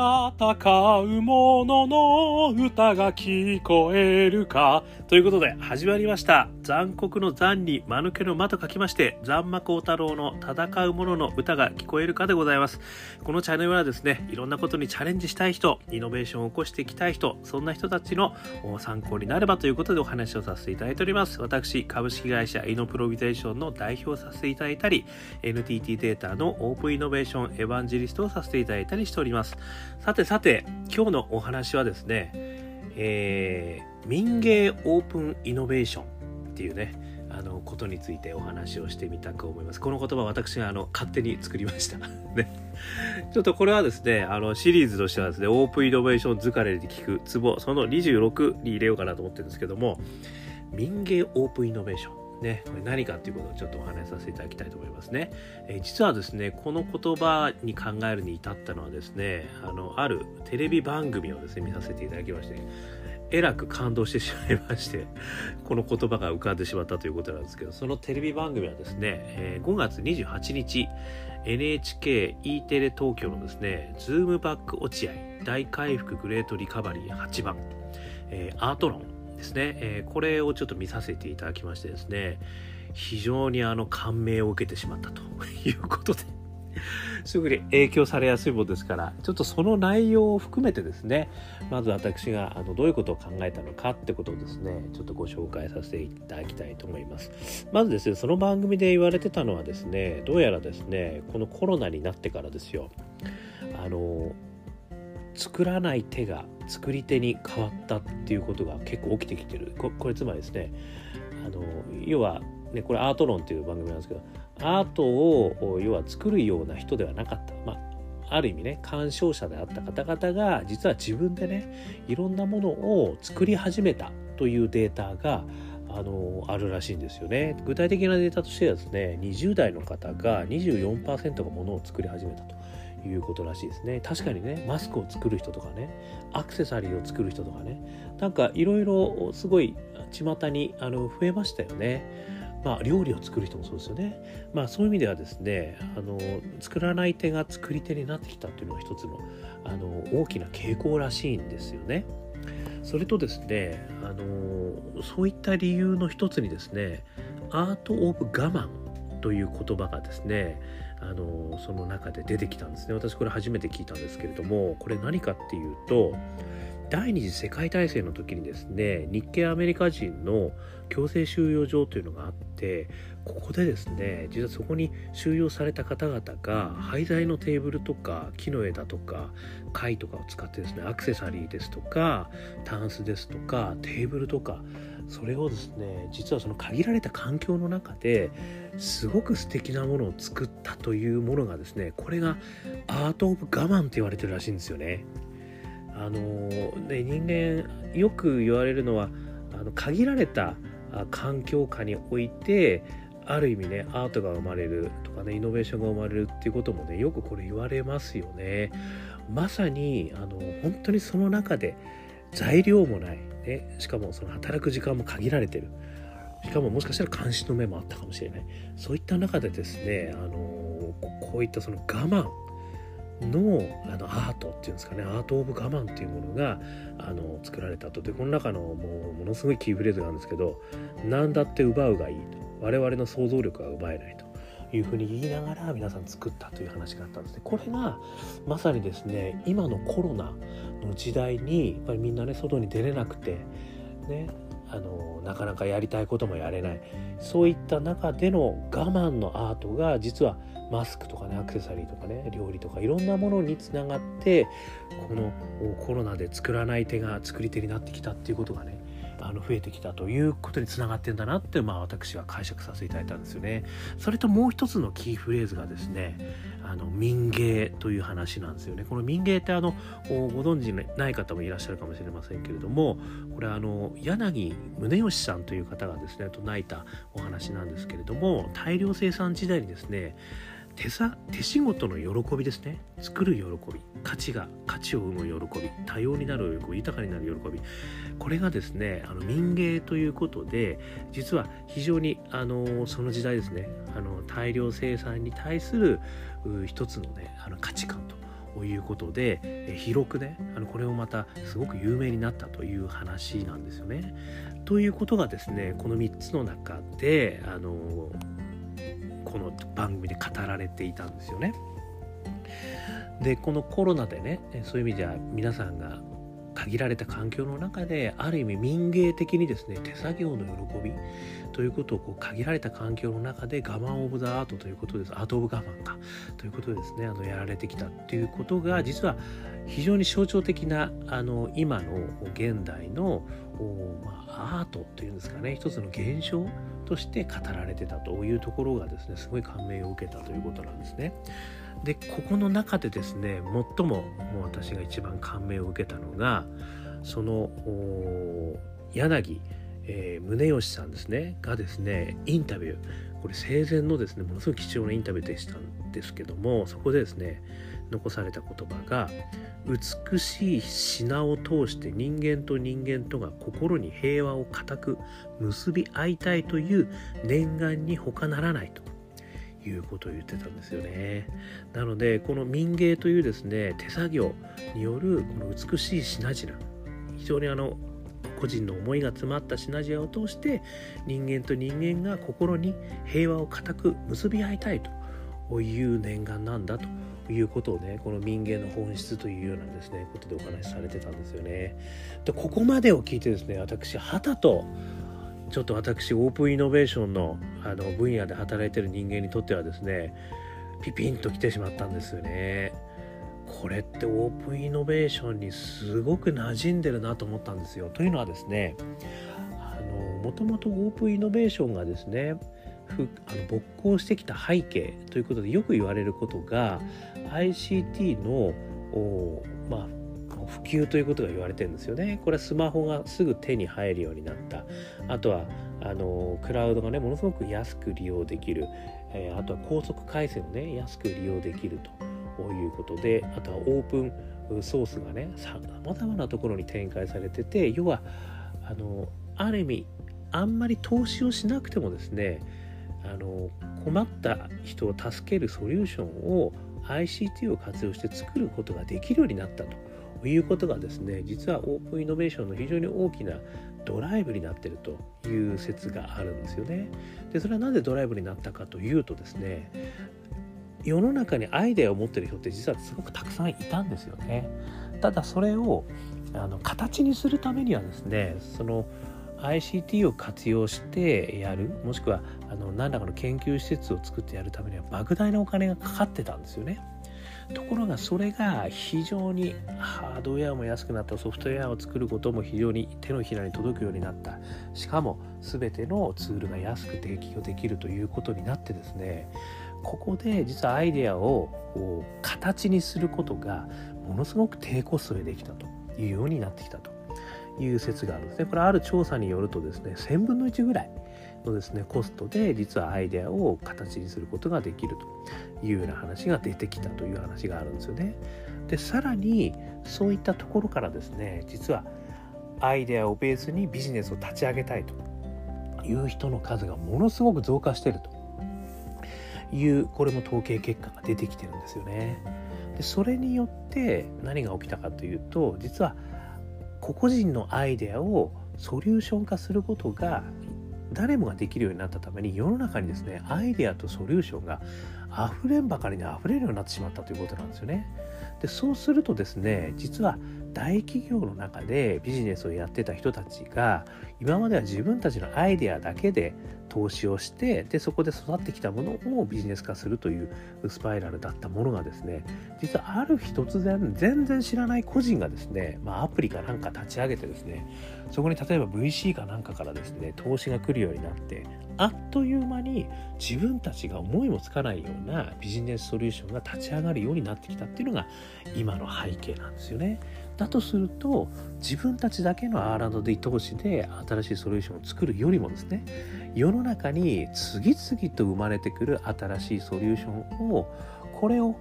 戦う者の歌が聞こえるか。ということで、始まりました。残酷の残に間抜けの間と書きまして、残魔高太郎の戦う者の歌が聞こえるかでございます。このチャンネルはですね、いろんなことにチャレンジしたい人、イノベーションを起こしていきたい人、そんな人たちの参考になればということでお話をさせていただいております。私、株式会社イノプロビゼーションの代表させていただいたり、NTT データのオープンイノベーションエヴァンジリストをさせていただいたりしております。さてさて、今日のお話はですね、えー、民芸オープンイノベーションっていうね、あのことについてお話をしてみたく思います。この言葉私があの勝手に作りました。ね。ちょっとこれはですね、あのシリーズとしてはですね、オープンイノベーション疲れで聞くツボ、その26に入れようかなと思ってるんですけども、民芸オープンイノベーション。ね、これ何かっていうことをちょっとお話しさせていただきたいと思いますね。えー、実はですね、この言葉に考えるに至ったのはですね、あの、あるテレビ番組をですね、見させていただきまして、えらく感動してしまいまして、この言葉が浮かんでしまったということなんですけど、そのテレビ番組はですね、え、5月28日、NHKE テレ東京のですね、ズームバック落合大回復グレートリカバリー8番、え、アート論ですね、え、これをちょっと見させていただきましてですね非常にあの感銘を受けてしまったということですぐに影響されやすいものですからちょっとその内容を含めてですねまず私があのどういうことを考えたのかってことをですねちょっとご紹介させていただきたいと思います。まずですねその番組で言われてたのはですねどうやらですねこのコロナになってからですよ。あの作らない手が作り手に変わったっていうことが結構起きてきてる。これつまりですねあの要はねこれアート論っていう番組なんですけどアートを要は作るような人ではなかった、まあ、ある意味ね鑑賞者であった方々が実は自分でねいろんなものを作り始めたというデータがあのあるらしいんですよね。具体的なデータとしてはですね20代の方が24%がものを作り始めたと。いうことらしいですね。確かにねマスクを作る人とかねアクセサリーを作る人とかねなんかいろいろすごい巷にあの増えましたよね。まあ、料理を作る人もそうですよね。まあ、そういう意味ではですね、あの、作らない手が作り手になってきたというのが一つの、あの、大きな傾向らしいんですよね。それとですね、あの、そういった理由の一つにですね、アート・オブ・我慢という言葉がですね、あのその中で出てきたんですね。私これ初めて聞いたんですけれどもこれ何かっていうと第二次世界大戦の時にですね日系アメリカ人の強制収容所というのがあってここでですね実はそこに収容された方々が廃材のテーブルとか木の枝とか貝とかを使ってですねアクセサリーですとかタンスですとかテーブルとかそれをですね実はその限られた環境の中ですごく素敵なものを作ったというものがですねこれがアート・オブ・我慢って言われてるらしいんですよね。あのね人間よく言われるのはあの限られた環境下においてある意味ねアートが生まれるとかねイノベーションが生まれるっていうこともねよくこれ言われますよね。まさにあの本当にその中で材料もない、ね、しかもその働く時間も限られてる。しかももしかしたら監視の目もあったかもしれない。そういった中でですねあのこういったその我慢のあのアートっていうんですかね。アート・オブ・我慢っていうものがあの作られたと。でこの中のもうものすごいキーフレーズがあるんですけど何だって奪うがいいと我々の想像力が奪えないと。いうふうに言いながら皆さん作ったという話があったんですね。これがまさにですね今のコロナの時代にやっぱりみんなね外に出れなくてねあのなかなかやりたいこともやれない。そういった中での我慢のアートが実はマスクとかねアクセサリーとかね料理とかいろんなものにつながってこのコロナで作らない手が作り手になってきたっていうことがねあの増えてきたということにつながってんだなって、まあ、私は解釈させていただいたんですよね。それともう一つのキーフレーズがですねあの民芸という話なんですよね。この民芸ってあのご存知ない方もいらっしゃるかもしれませんけれどもこれあの柳宗悦さんという方がですね唱えたお話なんですけれども大量生産時代にですね手さ手仕事の喜びですね。作る喜び。価値が価値を生む喜び。多様になる喜び豊かになる喜び。これがですねあの民芸ということで実は非常にあのその時代ですね。あの大量生産に対する一つのねあの価値観ということで、広くねあのこれをまたすごく有名になったという話なんですよね。ということがですねこの3つの中であのこの番組で語られていたんですよね。でこのコロナでねそういう意味では皆さんが限られた環境の中である意味民芸的にですね手作業の喜びということをこう限られた環境の中で我慢オブ・ザ・アートということです。アート・オブ・我慢か。ということでですねあのやられてきたっていうことが実は非常に象徴的なあの今の現代の、まあ、アートというんですかね。一つの現象として語られてたというところがですねすごい感銘を受けたということなんですね。でここの中でですね最ももう私が一番感銘を受けたのがその柳、えー、宗義さんですねがですねインタビューこれ生前のですねものすごく貴重なインタビューでしたんですけどもそこでですね残された言葉が「美しい品を通して人間と人間とが心に平和を固く結び合いたいという念願に他ならない」と。いうことを言ってたんですよね。なのでこの民芸というですね手作業によるこの美しい品々非常にあの個人の思いが詰まった品々を通して人間と人間が心に平和を固く結び合いたいという念願なんだということをねこの民芸の本質というようなですねことでお話しされてたんですよね。でここまでを聞いてですね私はたとちょっと私オープンイノベーションのあの分野で働いてる人間にとってはですねピピンと来てしまったんですよね。これってオープンイノベーションにすごく馴染んでるなと思ったんですよ。というのはですねもともとオープンイノベーションがですねふあの勃興してきた背景ということでよく言われることが ICT のまあ普及ということが言われてるんですよね。これはスマホがすぐ手に入るようになった。あとはあのクラウドがねものすごく安く利用できる、えー、あとは高速回線をね安く利用できるということであとはオープンソースがねさまざまなところに展開されてて要はあのある意味あんまり投資をしなくてもですねあの困った人を助けるソリューションを ICT を活用して作ることができるようになったということがですね実はオープンイノベーションの非常に大きなドライブになってるという説があるんですよね。でそれはなぜドライブになったかというとですね世の中にアイデアを持ってる人って実はすごくたくさんいたんですよね。ただそれをあの形にするためにはですねその ICT を活用してやるもしくはあの何らかの研究施設を作ってやるためには莫大なお金がかかってたんですよね。ところがそれが非常にハードウェアも安くなったソフトウェアを作ることも非常に手のひらに届くようになった。しかも全てのツールが安く提供できるということになってですねここで実はアイデアを形にすることがものすごく低コストでできたというようになってきたと。いう説があるんですね。これある調査によるとですね1000分の1ぐらいのですねコストで実はアイデアを形にすることができるというような話が出てきたという話があるんですよね。でさらにそういったところからですね実はアイデアをベースにビジネスを立ち上げたいという人の数がものすごく増加してるというこれも統計結果が出てきてるんですよね。でそれによって何が起きたかというと実は個々人のアイデアをソリューション化することが誰もができるようになったために世の中にですねアイデアとソリューションが溢れんばかりに溢れるようになってしまったということなんですよね。でそうするとですね実は大企業の中でビジネスをやってた人たちが今までは自分たちのアイデアだけで投資をしてでそこで育ってきたものをビジネス化するというスパイラルだったものがですね実はある日突然全然知らない個人がですね、まあ、アプリかなんか立ち上げてですねそこに例えば VC かなんかからですね投資が来るようになってあっという間に自分たちが思いもつかないようなビジネスソリューションが立ち上がるようになってきたっていうのが今の背景なんですよね。だとすると自分たちだけの R&D 投資で新しいソリューションを作るよりもですね世の中に次々と生まれてくる新しいソリューションをこれを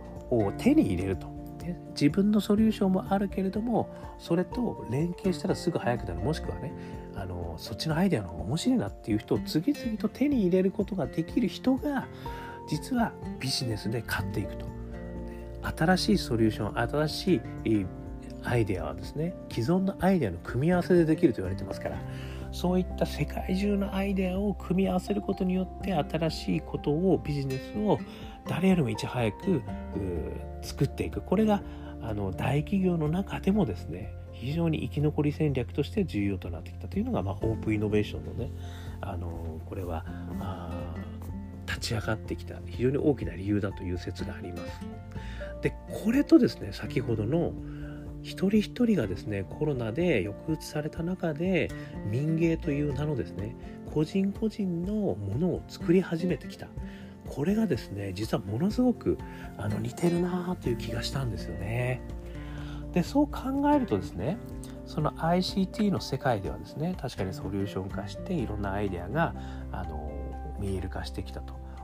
手に入れると。自分のソリューションもあるけれどもそれと連携したらすぐ早くなる。もしくはねあのそっちのアイデアの方が面白いなっていう人を次々と手に入れることができる人が実はビジネスで勝っていくと。新しいソリューション新しいアイデアはですね既存のアイデアの組み合わせでできると言われてますからそういった世界中のアイデアを組み合わせることによって新しいことをビジネスを誰よりもいち早く作っていくこれがあの大企業の中でもですね非常に生き残り戦略として重要となってきたというのが、まあ、オープンイノベーションのねあのこれはあ立ち上がってきた非常に大きな理由だという説があります。でこれとですね先ほどの一人一人がですねコロナで抑うつされた中で民芸という名のですね個人個人のものを作り始めてきたこれがですね実はものすごくあの似てるなという気がしたんですよね。でそう考えるとですねその ICT の世界ではですね確かにソリューション化していろんなアイデアがあの見える化してきた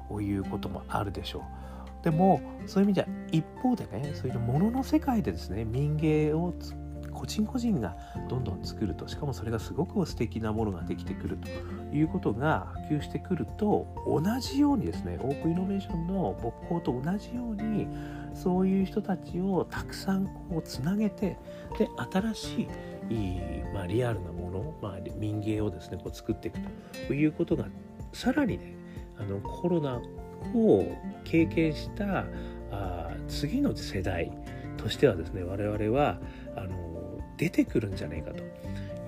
ということもあるでしょう。でもそういう意味では一方でねそういうものの世界でですね民芸を個人個人がどんどん作るとしかもそれがすごく素敵なものができてくるということが普及してくると同じようにですねオープンイノベーションの勃興と同じようにそういう人たちをたくさんこうつなげてで新しいまあ、リアルなもの、まあ、民芸をですねこう作っていくということがさらにねあのコロナを経験したあ次の世代としてはですね我々はあの出てくるんじゃないかと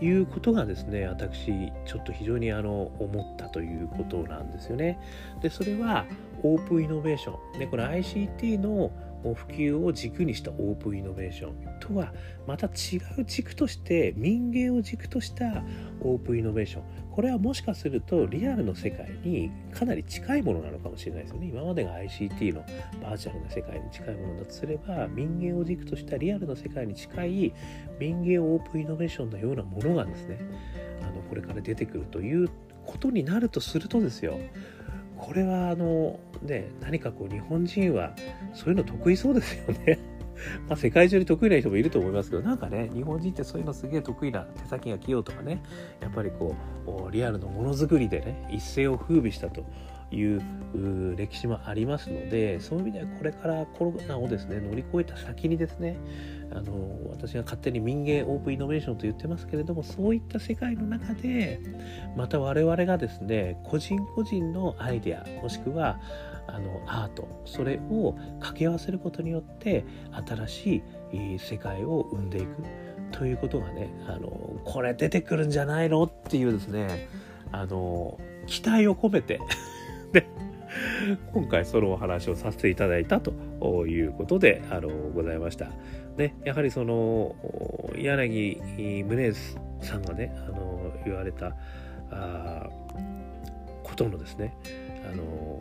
いうことがですね私ちょっと非常にあの思ったということなんですよね。でそれはオープンイノベーションでこれ ICT の普及を軸にしたオープンイノベーションとはまた違う軸として民芸を軸としたオープンイノベーションこれはもしかするとリアルの世界にかなり近いものなのかもしれないですよね今までが ICT のバーチャルな世界に近いものだとすれば民芸を軸としたリアルの世界に近い民芸オープンイノベーションのようなものがですねあのこれから出てくるということになるとするとですよこれはあのね何かこう日本人はそういうの得意そうですよね。ま世界中に得意な人もいると思いますけどなんかね日本人ってそういうのすげえ得意な手先が器用とかねやっぱりこうリアルのものづくりでね一世を風靡したと。いう歴史もありますのでそういう意味ではこれからコロナをですね乗り越えた先にですねあの私が勝手に民芸オープンイノベーションと言ってますけれどもそういった世界の中でまた我々がですね個人個人のアイデアもしくはあのアートそれを掛け合わせることによって新しい世界を生んでいく。ということがねあのこれ出てくるんじゃないの？っていうですねあの期待を込めてで今回そのお話をさせていただいたということであのございました。ね、やはりその柳宗悦さんがねあの言われたあことのですねあの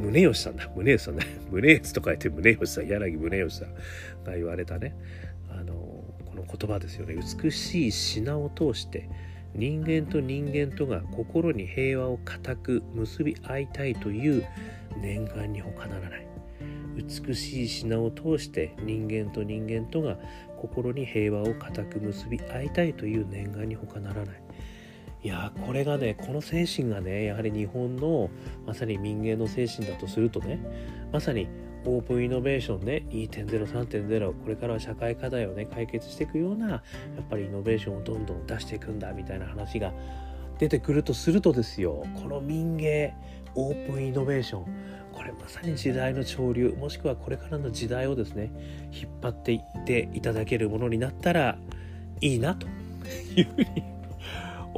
宗義さんだ。宗義さんね 宗義と書いて宗義さん柳宗義さんが言われたねあのこの言葉ですよね。美しい品を通して人間と人間とが心に平和を固く結び合いたいという念願に他ならない。美しい品を通して人間と人間とが心に平和を固く結び合いたいという念願に他ならない。いやこれがねこの精神がねやはり日本のまさに民芸の精神だとするとねまさにオープンイノベーションね2.03.0これからは社会課題をね解決していくようなやっぱりイノベーションをどんどん出していくんだみたいな話が出てくるとするとですよ。この民芸オープンイノベーションこれまさに時代の潮流もしくはこれからの時代をですね引っ張っていっていただけるものになったらいいなというふうに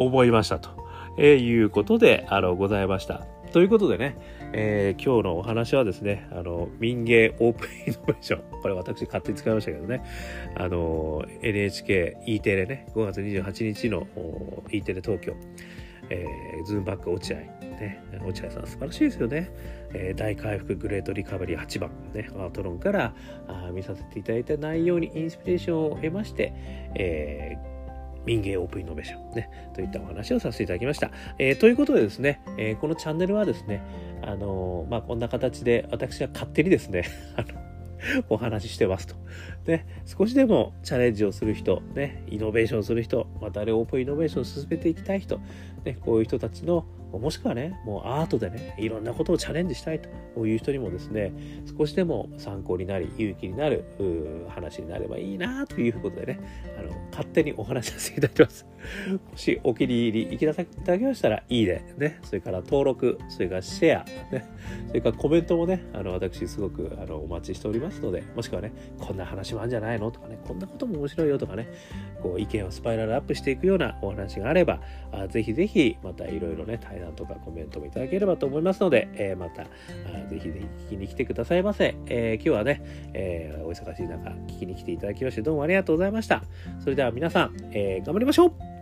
思いましたと、えいうことであのございました。ということでね、えー、今日のお話はですね、あの、民芸オープンイノベーション。これ私勝手に使いましたけどね、あの、NHK、E テレね、5月28日の E テレ東京、えー、ズームバック落合、ね、落合さん素晴らしいですよね。えー、大回復グレートリカバリー8番、ね、アートロンからあ見させていただいた内容にインスピレーションを得まして、えー民芸オープンイノベーションね、といったお話をさせていただきました。えー、ということでですね、えー、このチャンネルはですね、あのー、まあ、こんな形で私は勝手にですね、あの、お話ししてますと。で、少しでもチャレンジをする人、ね、イノベーションする人、またあオープンイノベーションを進めていきたい人、ね、こういう人たちのもしくはね、もうアートでね、いろんなことをチャレンジしたいという人にもですね、少しでも参考になり、勇気になる話になればいいなということでね、あの勝手にお話しさせていただいてます。もしお気に入りいきなさいただけましたら、いいね、ね、それから登録、それからシェア、ね、それからコメントもね、あの私すごくあのお待ちしておりますので、もしくはね、こんな話もあるんじゃないのとかね、こんなことも面白いよとかね、こう意見をスパイラルアップしていくようなお話があれば、あぜひぜひひまたいろいろね、対談とかコメントもいただければと思いますので、えー、またあぜひぜひ聞きに来てくださいませ。えー、今日はね、えー、お忙しい中、聞きに来ていただきまして、どうもありがとうございました。それでは皆さん、え、頑張りましょう